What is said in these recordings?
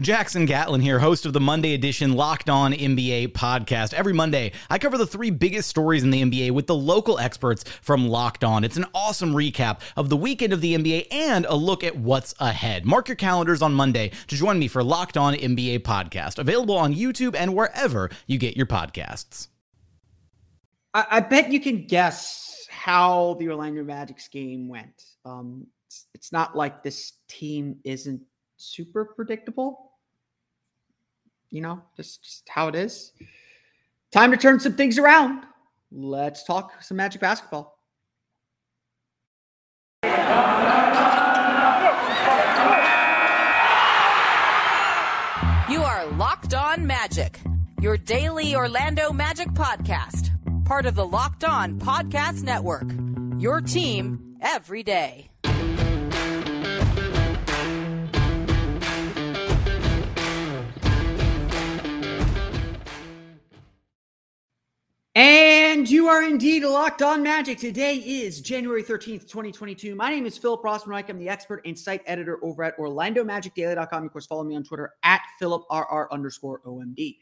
Jackson Gatlin here, host of the Monday edition Locked On NBA podcast. Every Monday, I cover the three biggest stories in the NBA with the local experts from Locked On. It's an awesome recap of the weekend of the NBA and a look at what's ahead. Mark your calendars on Monday to join me for Locked On NBA podcast, available on YouTube and wherever you get your podcasts. I, I bet you can guess how the Orlando Magic's game went. Um, it's, it's not like this team isn't super predictable. You know, just, just how it is. Time to turn some things around. Let's talk some Magic basketball. You are Locked On Magic, your daily Orlando Magic podcast, part of the Locked On Podcast Network. Your team every day. And you are indeed locked on magic. Today is January 13th, 2022. My name is Philip Rossman-Reich. I'm the expert and site editor over at OrlandoMagicDaily.com. Of course, follow me on Twitter at PhilipRR underscore OMD.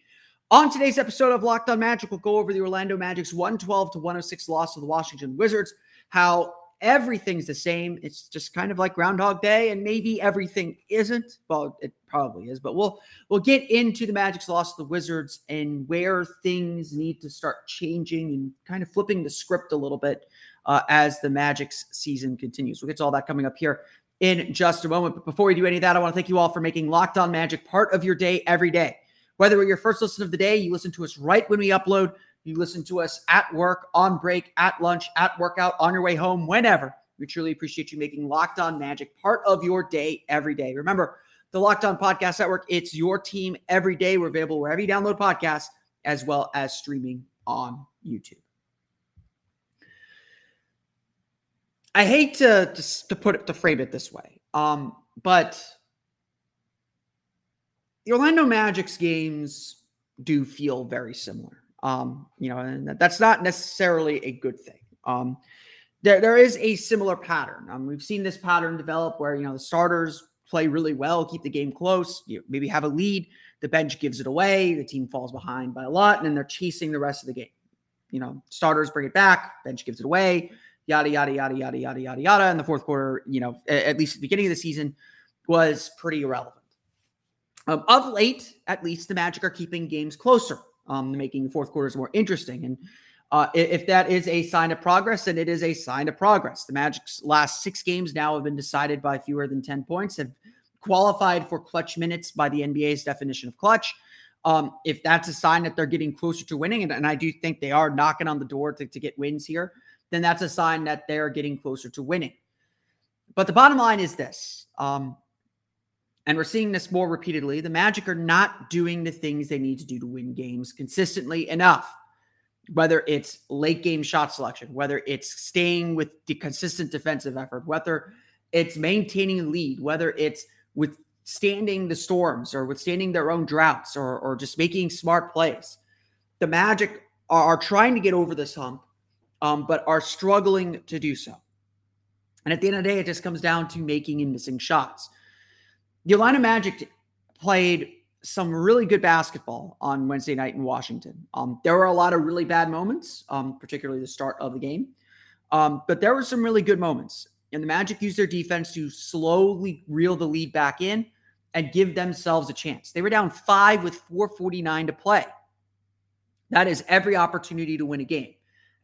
On today's episode of Locked on Magic, we'll go over the Orlando Magic's 112 to 106 loss to the Washington Wizards, how everything's the same. It's just kind of like Groundhog Day, and maybe everything isn't. Well, it probably is, but we'll we'll get into the Magic's loss to the Wizards and where things need to start changing and kind of flipping the script a little bit uh, as the Magic's season continues. We'll get to all that coming up here in just a moment. But before we do any of that, I want to thank you all for making Locked On Magic part of your day every day. Whether we're your first listen of the day, you listen to us right when we upload you listen to us at work, on break, at lunch, at workout, on your way home, whenever. We truly appreciate you making Locked On Magic part of your day every day. Remember, the Locked On Podcast Network, it's your team every day. We're available wherever you download podcasts, as well as streaming on YouTube. I hate to, to, put it to frame it this way, um, but the Orlando Magic's games do feel very similar. Um, you know, and that's not necessarily a good thing. Um, there, there is a similar pattern. Um, we've seen this pattern develop where you know the starters play really well, keep the game close, you maybe have a lead, the bench gives it away, the team falls behind by a lot, and then they're chasing the rest of the game. You know, starters bring it back, bench gives it away, yada yada yada yada yada yada yada. And the fourth quarter, you know, at least at the beginning of the season, was pretty irrelevant. Um, of late, at least, the Magic are keeping games closer um, making fourth quarters more interesting. And uh, if that is a sign of progress, then it is a sign of progress. The Magic's last six games now have been decided by fewer than 10 points, have qualified for clutch minutes by the NBA's definition of clutch. Um, if that's a sign that they're getting closer to winning, and, and I do think they are knocking on the door to, to get wins here, then that's a sign that they're getting closer to winning. But the bottom line is this um, and we're seeing this more repeatedly. The Magic are not doing the things they need to do to win games consistently enough. Whether it's late game shot selection, whether it's staying with the consistent defensive effort, whether it's maintaining a lead, whether it's withstanding the storms or withstanding their own droughts or, or just making smart plays. The Magic are, are trying to get over this hump, um, but are struggling to do so. And at the end of the day, it just comes down to making and missing shots. The Orlando Magic played some really good basketball on Wednesday night in Washington. Um, there were a lot of really bad moments, um, particularly the start of the game. Um, but there were some really good moments. And the Magic used their defense to slowly reel the lead back in and give themselves a chance. They were down five with 449 to play. That is every opportunity to win a game.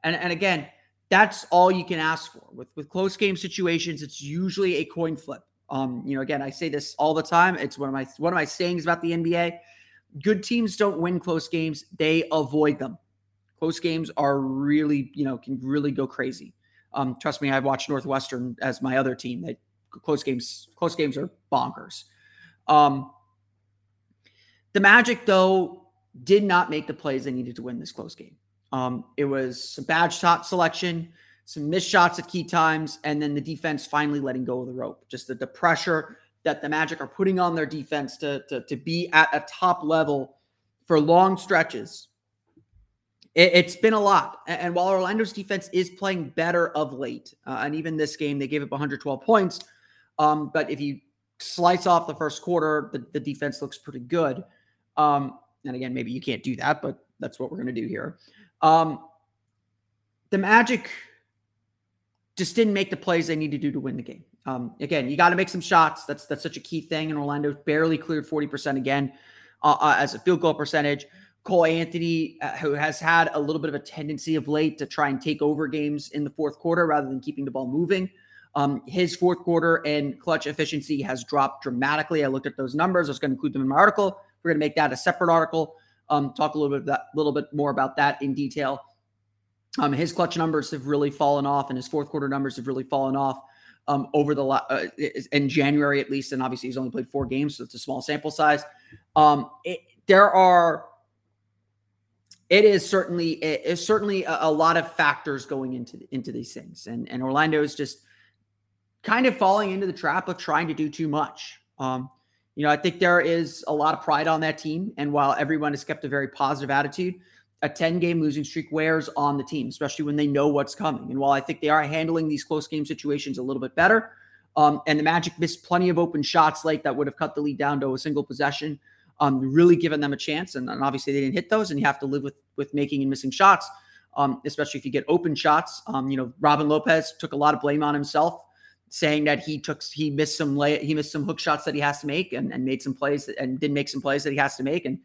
And, and again, that's all you can ask for. With with close game situations, it's usually a coin flip. Um, you know, again, I say this all the time. It's one of my one of my sayings about the NBA. Good teams don't win close games; they avoid them. Close games are really, you know, can really go crazy. Um, trust me, I've watched Northwestern as my other team. That close games, close games are bonkers. Um, the Magic, though, did not make the plays they needed to win this close game. Um, it was some bad shot selection, some missed shots at key times, and then the defense finally letting go of the rope. Just the, the pressure that the Magic are putting on their defense to, to, to be at a top level for long stretches. It, has been a lot. And while Orlando's defense is playing better of late, uh, and even this game, they gave up 112 points. Um, but if you slice off the first quarter, the, the defense looks pretty good. Um, and again, maybe you can't do that, but that's what we're going to do here. Um, the Magic just didn't make the plays they need to do to win the game. Um, again, you got to make some shots. That's that's such a key thing. And Orlando barely cleared 40% again uh, uh, as a field goal percentage. Cole Anthony, uh, who has had a little bit of a tendency of late to try and take over games in the fourth quarter rather than keeping the ball moving. Um, his fourth quarter and clutch efficiency has dropped dramatically. I looked at those numbers. I was going to include them in my article. We're going to make that a separate article. Um, talk a little bit that, little bit more about that in detail. Um, his clutch numbers have really fallen off, and his fourth quarter numbers have really fallen off um, over the uh, in January at least. And obviously, he's only played four games, so it's a small sample size. Um, it, there are, it is certainly it is certainly a, a, lot of factors going into into these things, and and Orlando is just kind of falling into the trap of trying to do too much. Um, you know, I think there is a lot of pride on that team. And while everyone has kept a very positive attitude, a 10 game losing streak wears on the team, especially when they know what's coming. And while I think they are handling these close game situations a little bit better, um, and the Magic missed plenty of open shots late that would have cut the lead down to a single possession, um, really given them a chance. And, and, obviously they didn't hit those, and you have to live with with making and missing shots, um, especially if you get open shots. Um, you know, Robin Lopez took a lot of blame on himself saying that he took he missed some lay he missed some hook shots that he has to make and, and made some plays that, and didn't make some plays that he has to make and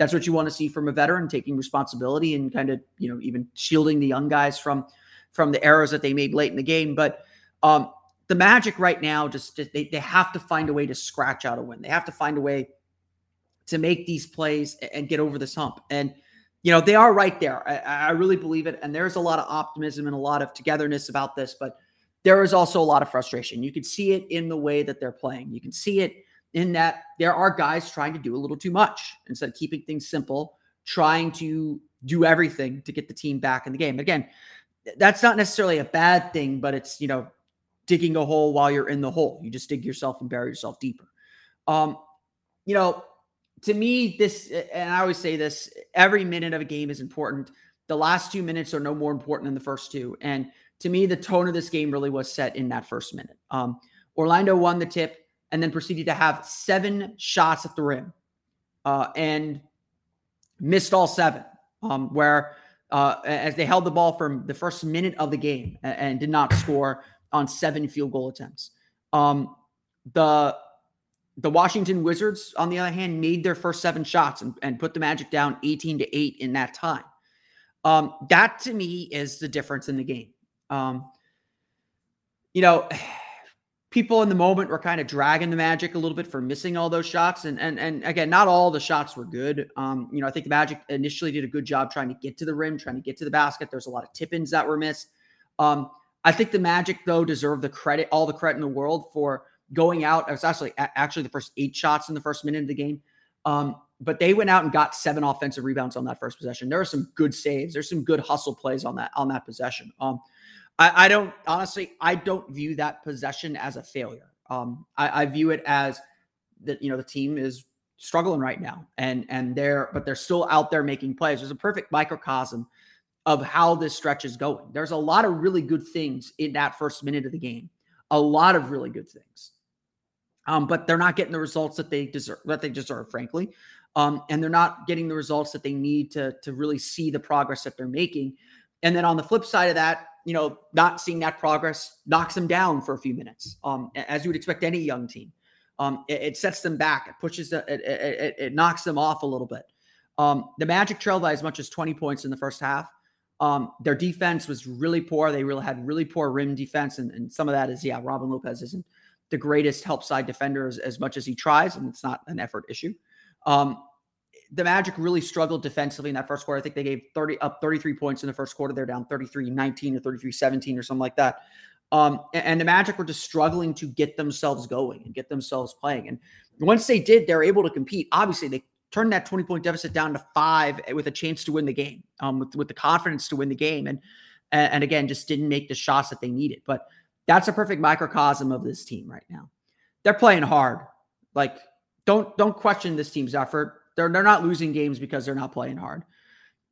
that's what you want to see from a veteran taking responsibility and kind of you know even shielding the young guys from from the errors that they made late in the game. But um the magic right now just they, they have to find a way to scratch out a win. They have to find a way to make these plays and get over this hump. And you know they are right there. I, I really believe it. And there's a lot of optimism and a lot of togetherness about this but there is also a lot of frustration. You can see it in the way that they're playing. You can see it in that there are guys trying to do a little too much instead of keeping things simple, trying to do everything to get the team back in the game. Again, that's not necessarily a bad thing, but it's, you know, digging a hole while you're in the hole. You just dig yourself and bury yourself deeper. Um, you know, to me, this, and I always say this every minute of a game is important. The last two minutes are no more important than the first two. And to me, the tone of this game really was set in that first minute. Um, Orlando won the tip and then proceeded to have seven shots at the rim uh, and missed all seven, um, where uh, as they held the ball from the first minute of the game and, and did not score on seven field goal attempts. Um, the the Washington Wizards, on the other hand, made their first seven shots and, and put the Magic down 18 to 8 in that time. Um, that to me is the difference in the game. Um, you know, people in the moment were kind of dragging the Magic a little bit for missing all those shots, and and and again, not all the shots were good. Um, you know, I think the Magic initially did a good job trying to get to the rim, trying to get to the basket. There's a lot of tip-ins that were missed. Um, I think the Magic though deserve the credit, all the credit in the world for going out. It was actually actually the first eight shots in the first minute of the game. Um, but they went out and got seven offensive rebounds on that first possession. There are some good saves. There's some good hustle plays on that on that possession. Um, I, I don't honestly, I don't view that possession as a failure. Um, I, I view it as that you know the team is struggling right now, and and they're but they're still out there making plays. There's a perfect microcosm of how this stretch is going. There's a lot of really good things in that first minute of the game. A lot of really good things. Um, but they're not getting the results that they deserve that they deserve, frankly. Um, and they're not getting the results that they need to, to really see the progress that they're making. And then on the flip side of that, you know, not seeing that progress knocks them down for a few minutes, um, as you would expect any young team. Um, it, it, sets them back. It pushes it, it, it, knocks them off a little bit. Um, the Magic trailed by as much as 20 points in the first half. Um, their defense was really poor. They really had really poor rim defense, and, and some of that is yeah, Robin Lopez isn't the greatest help side defender as, as much as he tries, and it's not an effort issue. Um, the Magic really struggled defensively in that first quarter. I think they gave 30 up 33 points in the first quarter. They're down 33 19 or 33 17 or something like that. Um, and, and, the Magic were just struggling to get themselves going and get themselves playing. And once they did, they're able to compete. Obviously, they turned that 20 point deficit down to five with a chance to win the game, um, with, with the confidence to win the game. And, and again, just didn't make the shots that they needed. But that's a perfect microcosm of this team right now. They're playing hard. Like, don't don't question this team's effort. They're they're not losing games because they're not playing hard.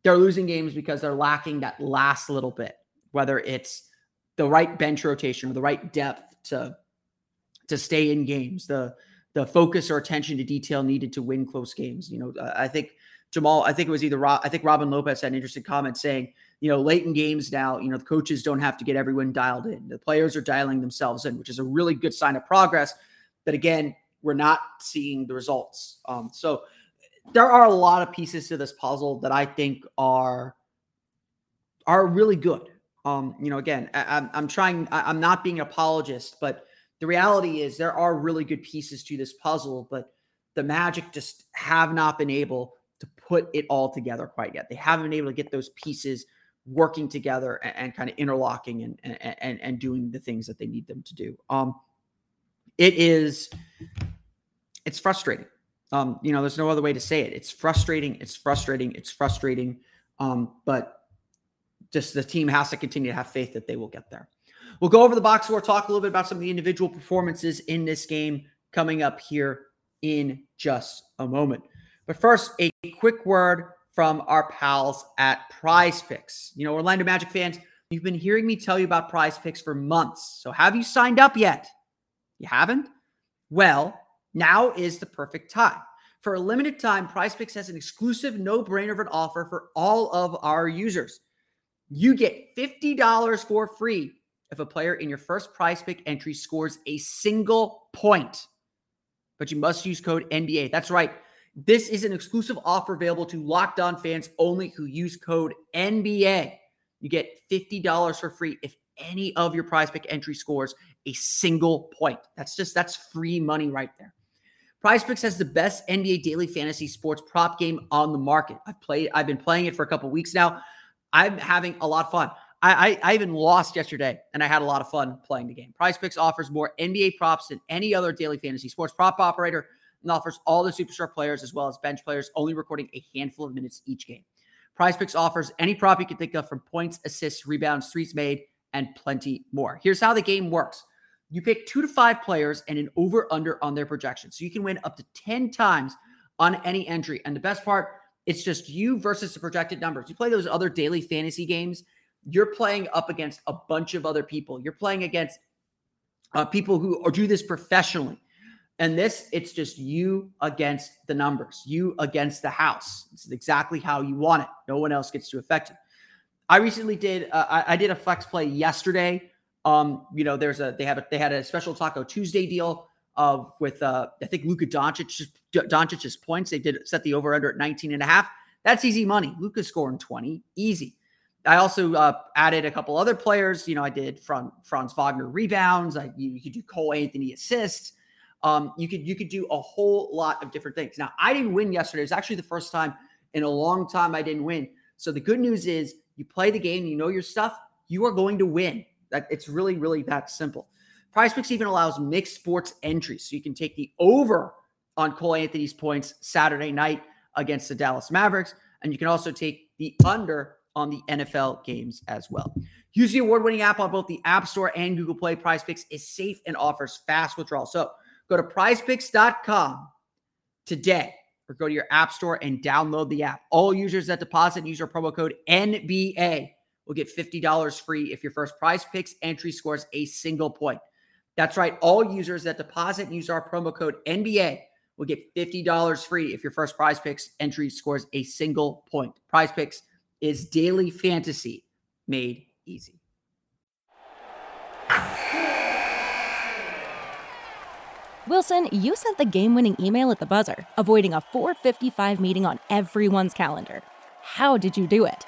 They're losing games because they're lacking that last little bit, whether it's the right bench rotation or the right depth to to stay in games, the the focus or attention to detail needed to win close games. You know, I think Jamal, I think it was either Rob, I think Robin Lopez had an interesting comment saying, you know, late in games now, you know, the coaches don't have to get everyone dialed in. The players are dialing themselves in, which is a really good sign of progress. But again, we're not seeing the results. Um, so there are a lot of pieces to this puzzle that I think are are really good. Um, you know, again, I, am I'm trying. I, I'm not being apologist, but the reality is there are really good pieces to this puzzle, but the Magic just have not been able to put it all together quite yet. They haven't been able to get those pieces working together and, and kind of interlocking and, and and doing the things that they need them to do. Um, it is it's frustrating. Um, you know, there's no other way to say it. It's frustrating. It's frustrating. It's frustrating. Um, but just the team has to continue to have faith that they will get there. We'll go over the box score, talk a little bit about some of the individual performances in this game coming up here in just a moment. But first, a quick word from our pals at Prize Picks. You know, Orlando Magic fans, you've been hearing me tell you about Prize Picks for months. So have you signed up yet? You haven't? Well, now is the perfect time. For a limited time, Prize Picks has an exclusive no-brainer of an offer for all of our users. You get $50 for free if a player in your first prize pick entry scores a single point. But you must use code NBA. That's right. This is an exclusive offer available to locked on fans only who use code NBA. You get $50 for free if any of your prize pick entry scores a single point. That's just that's free money right there. Prize Picks has the best NBA daily fantasy sports prop game on the market. I've played, I've been playing it for a couple weeks now. I'm having a lot of fun. I, I, I, even lost yesterday and I had a lot of fun playing the game. Prize Picks offers more NBA props than any other daily fantasy sports prop operator and offers all the superstar players as well as bench players, only recording a handful of minutes each game. Prize Picks offers any prop you can think of from points, assists, rebounds, threes made, and plenty more. Here's how the game works you pick two to five players and an over under on their projection. So you can win up to 10 times on any entry. And the best part, it's just you versus the projected numbers. You play those other daily fantasy games, you're playing up against a bunch of other people. You're playing against uh, people who do this professionally. And this, it's just you against the numbers, you against the house. It's exactly how you want it. No one else gets to affect it. I recently did, uh, I, I did a flex play yesterday um, you know, there's a they have a they had a special Taco Tuesday deal uh, with uh, I think Luka Doncic Doncic's points. They did set the over under at 19 and a half. That's easy money. Luka scoring 20, easy. I also uh, added a couple other players. You know, I did Franz, Franz Wagner rebounds. I you, you could do Cole Anthony assists. Um, you could you could do a whole lot of different things. Now, I didn't win yesterday. It's actually the first time in a long time I didn't win. So the good news is you play the game, you know your stuff, you are going to win. That it's really, really that simple. Prize Picks even allows mixed sports entries. So you can take the over on Cole Anthony's points Saturday night against the Dallas Mavericks. And you can also take the under on the NFL games as well. Use the award winning app on both the App Store and Google Play. Prize Picks is safe and offers fast withdrawal. So go to prizepicks.com today or go to your App Store and download the app. All users that deposit use our promo code NBA will get $50 free if your first prize picks entry scores a single point. That's right. All users that deposit and use our promo code NBA will get $50 free if your first prize picks entry scores a single point. Prize picks is daily fantasy made easy. Wilson, you sent the game winning email at the buzzer, avoiding a 455 meeting on everyone's calendar. How did you do it?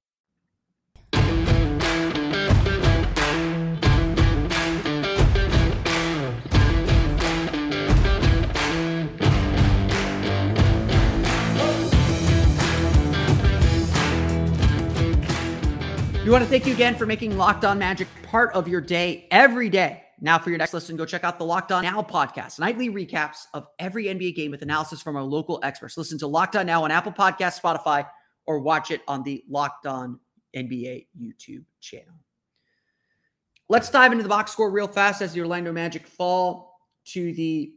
Want to thank you again for making Locked On Magic part of your day every day. Now, for your next listen, go check out the Locked On Now podcast, nightly recaps of every NBA game with analysis from our local experts. Listen to Locked On Now on Apple Podcasts, Spotify, or watch it on the Locked On NBA YouTube channel. Let's dive into the box score real fast as the Orlando Magic fall to the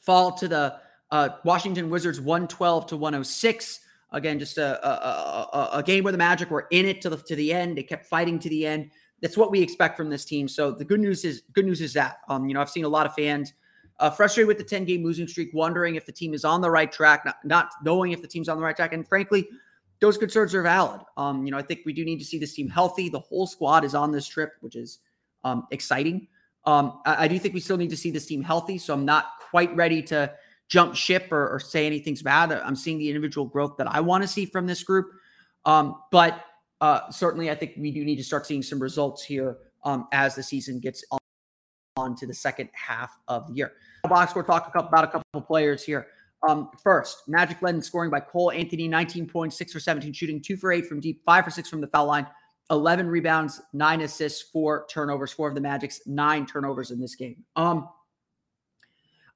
fall to the uh, Washington Wizards 112 to 106. Again, just a, a, a, a, game where the Magic were in it to the to the end. They kept fighting to the end. That's what we expect from this team. So the good news is good news is that um, you know I've seen a lot of fans uh, frustrated with the 10 game losing streak, wondering if the team is on the right track, not, not knowing if the team's on the right track. And frankly, those concerns are valid. Um, you know, I think we do need to see this team healthy. The whole squad is on this trip, which is um, exciting. Um, I, I do think we still need to see this team healthy. So I'm not quite ready to jump ship or, or say anything's bad. I'm seeing the individual growth that I want to see from this group. Um, but uh, certainly, I think we do need to start seeing some results here um, as the season gets on, on, to the second half of the year. Box, we're talking about a couple of players here. Um, first, Magic led in scoring by Cole Anthony, 19 points, 6 for 17 shooting, 2 for 8 from deep, 5 for 6 from the foul line, 11 rebounds, 9 assists, 4 turnovers, 4 of the Magic's 9 turnovers in this game. Um,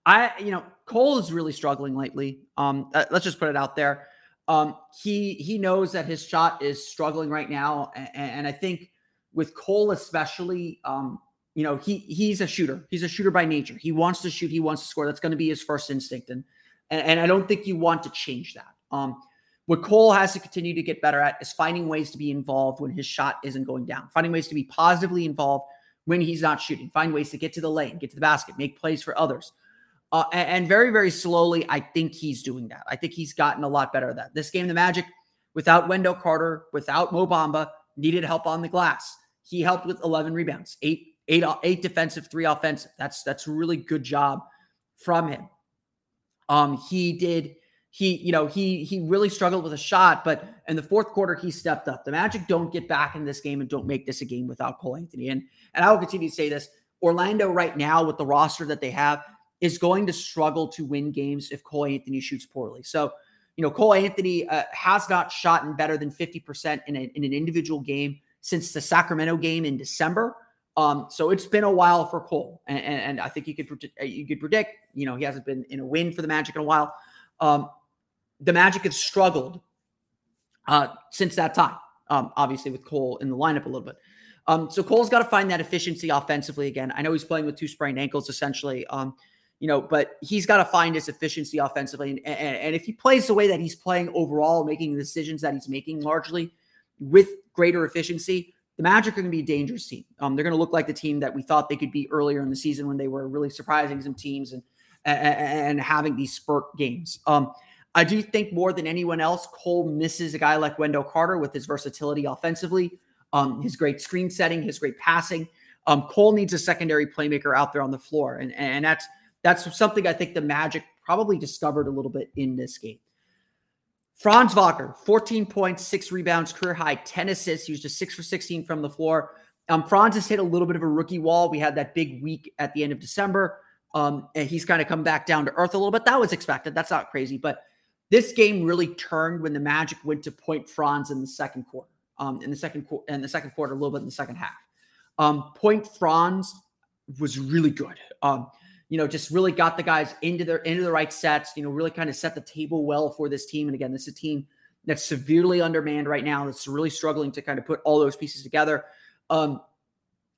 I, you know, Cole is really struggling lately. Um, uh, let's just put it out there. Um, he he knows that his shot is struggling right now, and, and I think with Cole especially, um, you know, he he's a shooter. He's a shooter by nature. He wants to shoot. He wants to score. That's going to be his first instinct, and, and and I don't think you want to change that. Um, what Cole has to continue to get better at is finding ways to be involved when his shot isn't going down, finding ways to be positively involved when he's not shooting, find ways to get to the lane, get to the basket, make plays for others. Uh, and, very, very slowly, I think he's doing that. I think he's gotten a lot better at that. This game, the Magic, without Wendell Carter, without Mo Bamba, needed help on the glass. He helped with 11 rebounds, eight, eight, eight defensive, three offensive. That's that's a really good job from him. Um, he did he, you know, he he really struggled with a shot, but in the fourth quarter he stepped up. The Magic don't get back in this game and don't make this a game without Cole Anthony. And and I will continue to say this: Orlando right now with the roster that they have, is going to struggle to win games if Cole Anthony shoots poorly. So, you know, Cole Anthony uh, has not shot in better than 50% in, a, in an individual game since the Sacramento game in December. Um, so it's been a while for Cole, and, and, and, I think you could you could predict. You know, he hasn't been in a win for the Magic in a while. Um, the Magic have struggled uh, since that time. Um, obviously, with Cole in the lineup a little bit. Um, so Cole's got to find that efficiency offensively again. I know he's playing with two sprained ankles essentially. Um, you know, but he's got to find his efficiency offensively. And, and, and, if he plays the way that he's playing overall, making the decisions that he's making largely with greater efficiency, the Magic are going to be a dangerous team. Um, they're going to look like the team that we thought they could be earlier in the season when they were really surprising some teams and and, and having these spurt games. Um, I do think more than anyone else, Cole misses a guy like Wendell Carter with his versatility offensively, um, his great screen setting, his great passing. Um, Cole needs a secondary playmaker out there on the floor, and and that's that's something I think the Magic probably discovered a little bit in this game. Franz Wagner, 14 points, six rebounds, career high, 10 assists. He was just six for 16 from the floor. Um, Franz has hit a little bit of a rookie wall. We had that big week at the end of December. Um, and he's kind of come back down to earth a little bit. That was expected. That's not crazy. But this game really turned when the Magic went to point Franz in the second quarter. Um, in the second quarter, in the second quarter, a little bit in the second half. Um, point Franz was really good. Um, you know, just really got the guys into their into the right sets. You know, really kind of set the table well for this team. And again, this is a team that's severely undermanned right now. That's really struggling to kind of put all those pieces together. Um,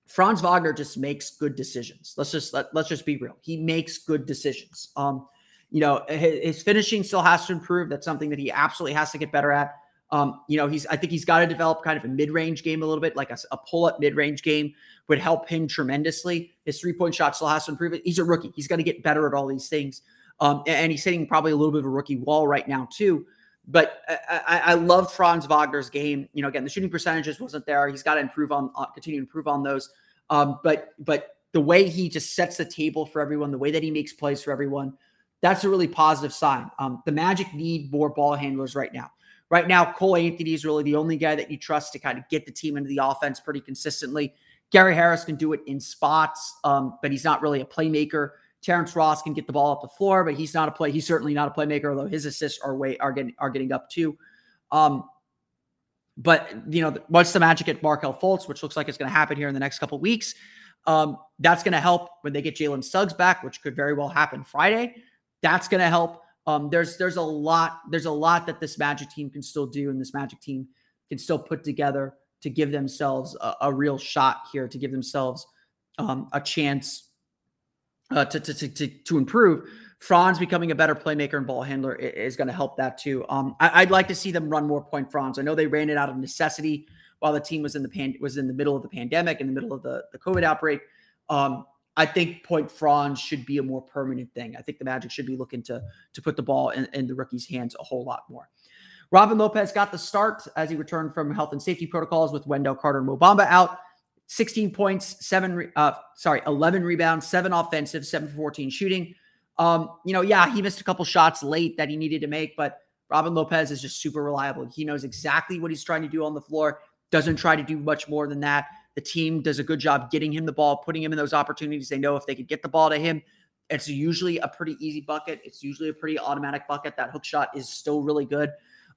Franz Wagner just makes good decisions. Let's just let, let's just be real. He makes good decisions. Um, you know, his, his, finishing still has to improve. That's something that he absolutely has to get better at. Um, you know, he's I think he's got to develop kind of a mid-range game a little bit, like a, a pull-up mid-range game would help him tremendously. His three-point shot still has to improve it. He's a rookie. He's got to get better at all these things. Um, and, and he's hitting probably a little bit of a rookie wall right now too. But I, I, love Franz Wagner's game. You know, again, the shooting percentages wasn't there. He's got to improve on, uh, continue to improve on those. Um, but but the way he just sets the table for everyone, the way that he makes plays for everyone, that's a really positive sign. Um, the Magic need more ball handlers right now. Right now, Cole Anthony is really the only guy that you trust to kind of get the team into the offense pretty consistently. Gary Harris can do it in spots, um, but he's not really a playmaker. Terrence Ross can get the ball up the floor, but he's not a play. He's certainly not a playmaker, although his assists are way are getting are getting up too. Um, but you know, once the Magic get Markelle Fultz, which looks like it's going to happen here in the next couple weeks, um, that's going to help when they get Jalen Suggs back, which could very well happen Friday. That's going to help. Um, there's there's a lot there's a lot that this Magic team can still do, and this Magic team can still put together to give themselves a, a real shot here, to give themselves um, a chance uh, to, to, to, to improve. Franz becoming a better playmaker and ball handler is going to help that too. Um, I, would like to see them run more point Franz. I know they ran it out of necessity while the team was in the pan, was in the middle of the pandemic, in the middle of the, the COVID outbreak. Um, I think point Franz should be a more permanent thing. I think the Magic should be looking to to put the ball in, in the rookie's hands a whole lot more. Robin Lopez got the start as he returned from health and safety protocols with Wendell Carter and Mo Bamba out. 16 points, seven, uh, sorry, 11 rebounds, seven offensive, seven for 14 shooting. Um, you know, yeah, he missed a couple shots late that he needed to make, but Robin Lopez is just super reliable. He knows exactly what he's trying to do on the floor, doesn't try to do much more than that. The team does a good job getting him the ball, putting him in those opportunities. They know if they could get the ball to him, it's usually a pretty easy bucket. It's usually a pretty automatic bucket. That hook shot is still really good.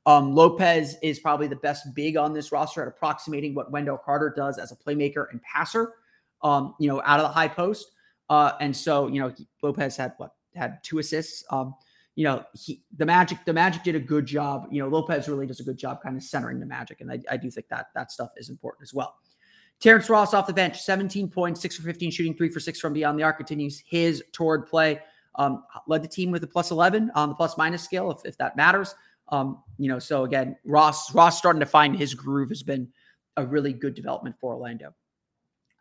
Um, Lopez is probably the best big on this roster at approximating what Wendell Carter does as a playmaker and passer, um, you know, out of the high post. Uh, and so, you know, Lopez had what had two assists. Um, you know, he, the Magic, the Magic did a good job. You know, Lopez really does a good job kind of centering the Magic, and I, I do think that that stuff is important as well. Terrence Ross off the bench, 17 points, six for 15 shooting, three for six from beyond the arc, continues his toward play. Um, led the team with a plus 11 on the plus minus scale, if, if that matters. Um, you know, so again, Ross Ross starting to find his groove has been a really good development for Orlando.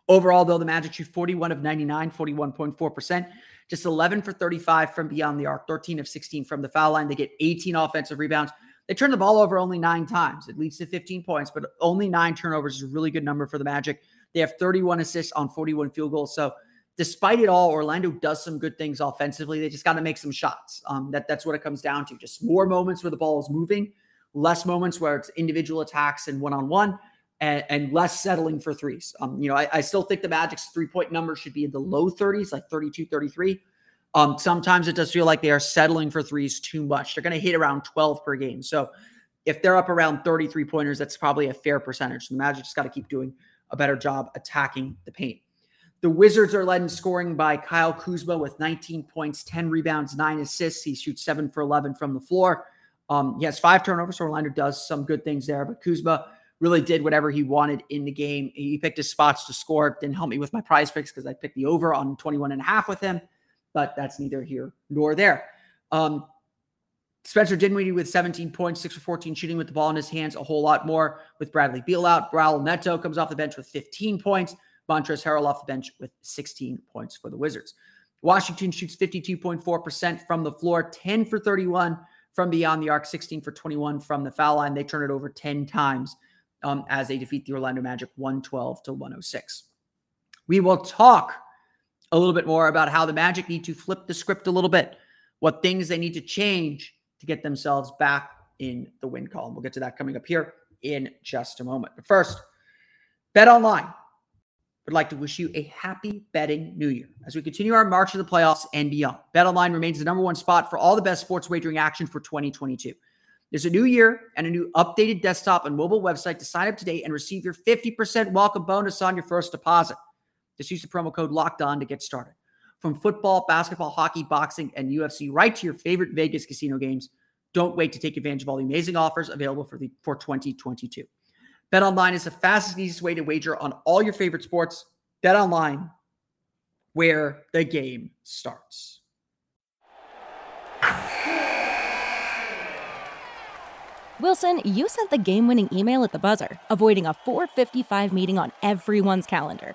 Overall, though, the Magic shoot 41 of 99, 41.4%, just 11 for 35 from beyond the arc, 13 of 16 from the foul line. They get 18 offensive rebounds. They turn the ball over only nine times. It leads to 15 points, but only nine turnovers is a really good number for the Magic. They have 31 assists on 41 field goals. So despite it all, Orlando does some good things offensively. They just got to make some shots. Um, that that's what it comes down to. Just more moments where the ball is moving, less moments where it's individual attacks and one on one, and less settling for threes. Um, you know, I, I still think the Magic's three point number should be in the low 30s, like 32, 33. Um, sometimes it does feel like they are settling for threes too much. They're going to hit around 12 per game. So if they're up around 33 pointers, that's probably a fair percentage. The Magic just got to keep doing a better job attacking the paint. The Wizards are led in scoring by Kyle Kuzma with 19 points, 10 rebounds, nine assists. He shoots seven for 11 from the floor. Um, he has five turnovers. So Orlando does some good things there, but Kuzma really did whatever he wanted in the game. He picked his spots to score. Didn't help me with my prize picks because I picked the over on 21 and a half with him, but that's neither here nor there. Um, Spencer Dinwiddie with 17 points, 6 for 14 shooting with the ball in his hands, a whole lot more with Bradley Beal out. Raul Neto comes off the bench with 15 points. Montrezl Harrell off the bench with 16 points for the Wizards. Washington shoots 52.4% from the floor, 10 for 31 from beyond the arc, 16 for 21 from the foul line. They turn it over 10 times um, as they defeat the Orlando Magic 112 to 106. We will talk a little bit more about how the Magic need to flip the script a little bit, what things they need to change to get themselves back in the win column. We'll get to that coming up here in just a moment. But first, Bet Online would like to wish you a happy betting new year as we continue our march to the playoffs and beyond. Bet Online remains the number one spot for all the best sports wagering action for 2022. There's a new year and a new updated desktop and mobile website to sign up today and receive your 50% welcome bonus on your first deposit. Just use the promo code locked on to get started. From football, basketball, hockey, boxing, and UFC, right to your favorite Vegas casino games. Don't wait to take advantage of all the amazing offers available for the for 2022. BetOnline is the fastest easiest way to wager on all your favorite sports. Bet online, where the game starts. Wilson, you sent the game-winning email at the buzzer, avoiding a 4:55 meeting on everyone's calendar.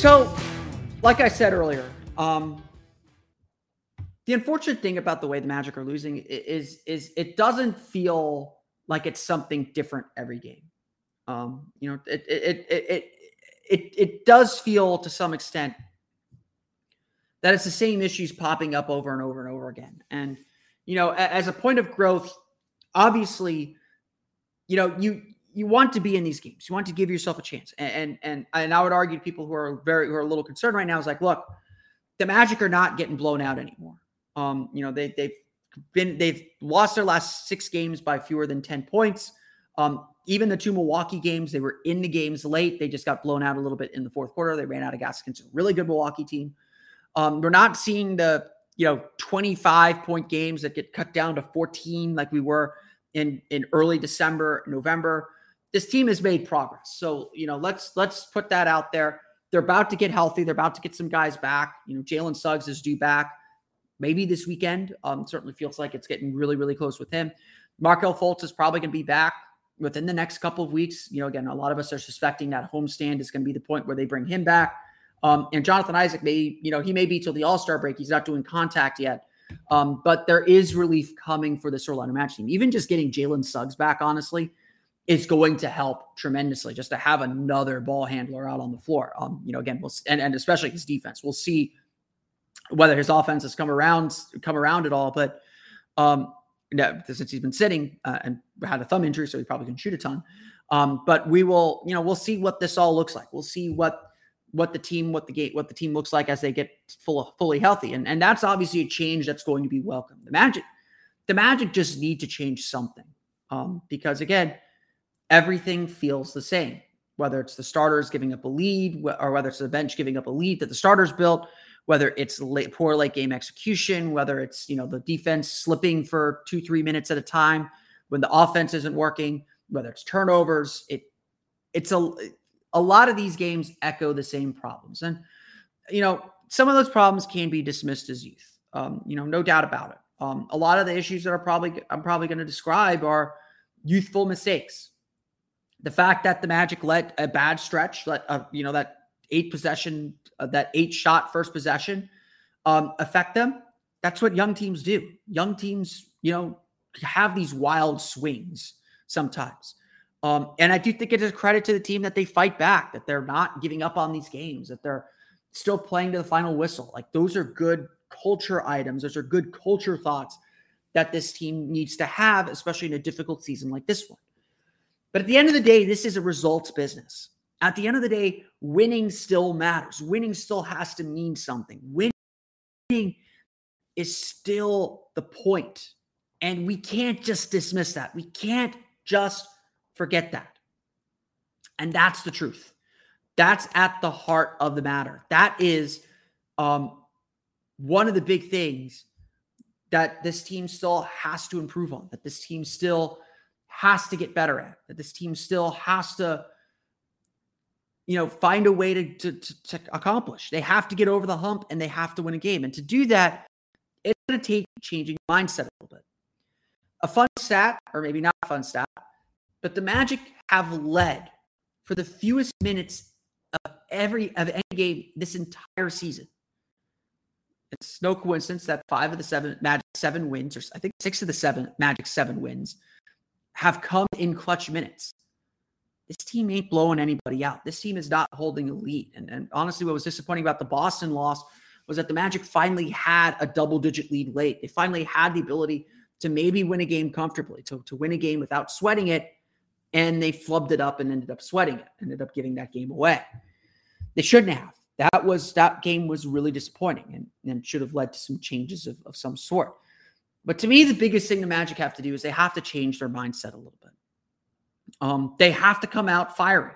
So, like I said earlier, um, the unfortunate thing about the way the Magic are losing is is it doesn't feel like it's something different every game. Um, you know, it it it it it, it does feel to some extent that it's the same issues popping up over and over and over again. And you know, as a point of growth, obviously, you know, you you want to be in these games. You want to give yourself a chance. And and and, I would argue to people who are very who are a little concerned right now is like, look, the Magic are not getting blown out anymore. Um, you know, they they've been they've lost their last six games by fewer than 10 points. Um, even the two Milwaukee games, they were in the games late. They just got blown out a little bit in the fourth quarter. They ran out of gas against a really good Milwaukee team. Um, we're not seeing the you know 25 point games that get cut down to 14 like we were in in early December, November this team has made progress. So, you know, let's let's put that out there. They're about to get healthy. They're about to get some guys back. You know, Jalen Suggs is due back maybe this weekend. Um, certainly feels like it's getting really, really close with him. Markelle Fultz is probably going to be back within the next couple of weeks. You know, again, a lot of us are suspecting that homestand is going to be the point where they bring him back. Um, and Jonathan Isaac may, you know, he may be till the All Star break. He's not doing contact yet. Um, but there is relief coming for this Orlando match team. Even just getting Jalen Suggs back, honestly, is going to help tremendously just to have another ball handler out on the floor. Um, you know, again, we'll and, and especially his defense. We'll see whether his offense has come around come around at all. But um, since he's been sitting uh, and had a thumb injury, so he probably can shoot a ton. Um, but we will, you know, we'll see what this all looks like. We'll see what what the team, what the gate, what the team looks like as they get full fully healthy. And and that's obviously a change that's going to be welcome. The Magic, the Magic just need to change something. Um, because again, everything feels the same, whether it's the starters giving up a lead or whether it's the bench giving up a lead that the starters built, whether it's late, poor late game execution, whether it's, you know, the defense slipping for two, three minutes at a time when the offense isn't working, whether it's turnovers, it, it's a, a lot of these games echo the same problems. And, you know, some of those problems can be dismissed as youth. Um, you know, no doubt about it. Um, a lot of the issues that are probably I'm probably going to describe are youthful mistakes the fact that the Magic let a bad stretch, let uh, you know that eight possession, uh, that eight shot first possession, um, affect them. That's what young teams do. Young teams, you know, have these wild swings sometimes. Um, and I do think it is a credit to the team that they fight back, that they're not giving up on these games, that they're still playing to the final whistle. Like those are good culture items. Those are good culture thoughts that this team needs to have, especially in a difficult season like this one. But at the end of the day, this is a results business. At the end of the day, winning still matters. Winning still has to mean something. Winning is still the point. And we can't just dismiss that. We can't Just forget that. And that's the truth. That's at the heart of the matter. That is um, one of the big things that this team still has to improve on, that this team still has to get better at, that this team still has to, you know, find a way to, to, to, to accomplish. They have to get over the hump and they have to win a game. And to do that, it's going to take changing mindset a little bit. A fun stat, or maybe not a fun stat, but the Magic have led for the fewest minutes of every of any game this entire season. It's no coincidence that five of the seven Magic seven wins, or I think six of the seven Magic seven wins, have come in clutch minutes. This team ain't blowing anybody out. This team is not holding a lead. And, and honestly, what was disappointing about the Boston loss was that the Magic finally had a double digit lead late. They finally had the ability to maybe win a game comfortably, to, to win a game without sweating it. And they flubbed it up and ended up sweating it, ended up giving that game away. They shouldn't have that was that game was really disappointing and, and should have led to some changes of, of some sort. But to me, the biggest thing the Magic have to do is they have to change their mindset a little bit. Um, they have to come out firing.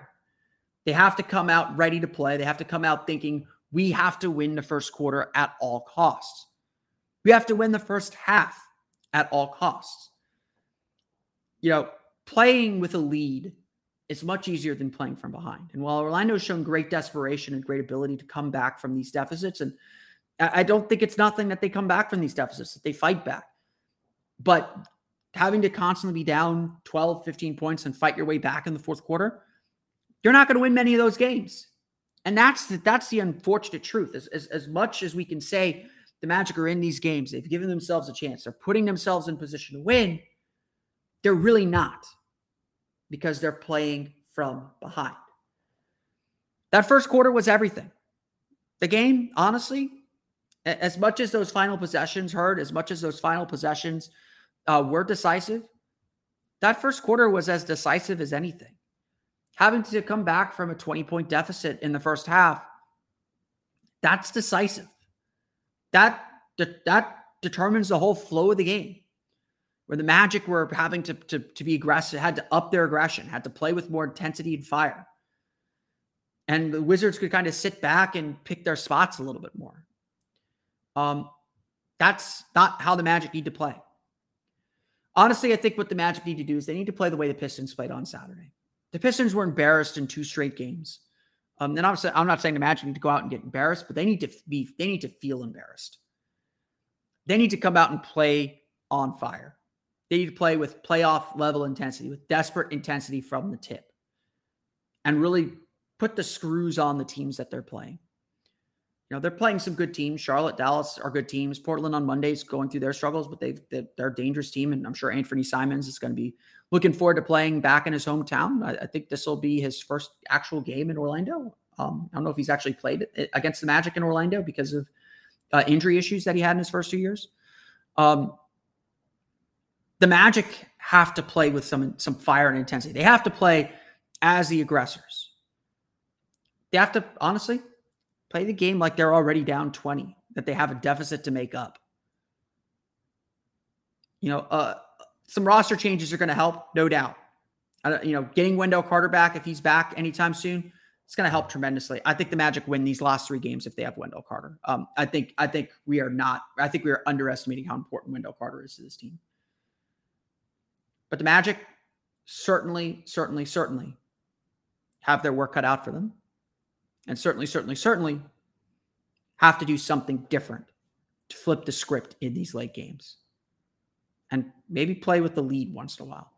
They have to come out ready to play. They have to come out thinking we have to win the first quarter at all costs. We have to win the first half at all costs. You know, playing with a lead is much easier than playing from behind. And while Orlando's shown great desperation and great ability to come back from these deficits, and I don't think it's nothing that they come back from these deficits, that they fight back. But having to constantly be down 12, 15 points and fight your way back in the fourth quarter, you're not going to win many of those games. And that's the, that's the unfortunate truth. As, as, as much as we can say the Magic are in these games, they've given themselves a chance, they're putting themselves in position to win, they're really not because they're playing from behind. That first quarter was everything. The game, honestly, as much as those final possessions hurt, as much as those final possessions uh, were decisive, that first quarter was as decisive as anything. Having to come back from a 20 point deficit in the first half, that's decisive. That, that determines the whole flow of the game where the Magic were having to, to, to be aggressive, had to up their aggression, had to play with more intensity and fire. And the Wizards could kind of sit back and pick their spots a little bit more. Um, that's not how the Magic need to play. Honestly, I think what the Magic need to do is they need to play the way the Pistons played on Saturday. The Pistons were embarrassed in two straight games. Um, and I'm, I'm not saying the Magic need to go out and get embarrassed, but they need to be they need to feel embarrassed. They need to come out and play on fire. They need to play with playoff level intensity, with desperate intensity from the tip, and really put the screws on the teams that they're playing. You know, they're playing some good teams. Charlotte, Dallas are good teams. Portland on Mondays going through their struggles, but they've they're a dangerous team, and I'm sure Anfernee Simons is going to be looking forward to playing back in his hometown. I, I think this will be his first actual game in Orlando. Um, I don't know if he's actually played against the Magic in Orlando because of uh, injury issues that he had in his first two years. Um, the Magic have to play with some some fire and intensity. They have to play as the aggressors. They have to honestly play the game like they're already down 20, that they have a deficit to make up. You know, uh, some roster changes are going to help, no doubt. You know, getting Wendell Carter back if he's back anytime soon, it's going to help tremendously. I think the Magic win these last three games if they have Wendell Carter. Um, I think I think we are not. I think we are underestimating how important Wendell Carter is to this team. But the Magic certainly, certainly, certainly have their work cut out for them. And certainly, certainly, certainly have to do something different to flip the script in these late games and maybe play with the lead once in a while.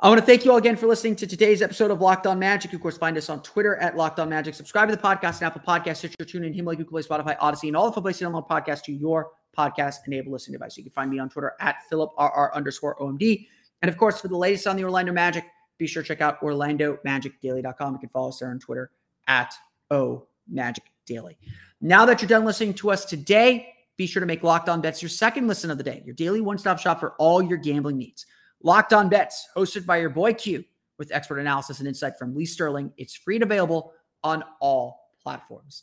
I want to thank you all again for listening to today's episode of Locked On Magic. Of course, find us on Twitter at Locked On Magic. Subscribe to the podcast on Apple Podcasts, Stitcher, TuneIn, Himalaya, Google Play, Spotify, Odyssey, and all the places to download podcasts to your podcast enabled listening device. You can find me on Twitter at PhilipRR underscore OMD. And of course, for the latest on the Orlando Magic, be sure to check out OrlandoMagicDaily.com. You can follow us there on Twitter at O Magic Daily. Now that you're done listening to us today, be sure to make Locked On Bets your second listen of the day, your daily one stop shop for all your gambling needs. Locked On Bets, hosted by your boy Q, with expert analysis and insight from Lee Sterling. It's free and available on all platforms.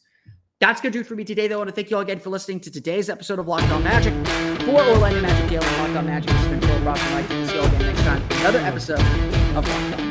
That's going to do it for me today, though. I want to thank you all again for listening to today's episode of Locked On Magic. For Orlando Magic Daily, Locked On Magic, it's been Philip Rossman-Reich. See you all again next time for another episode of Locked On.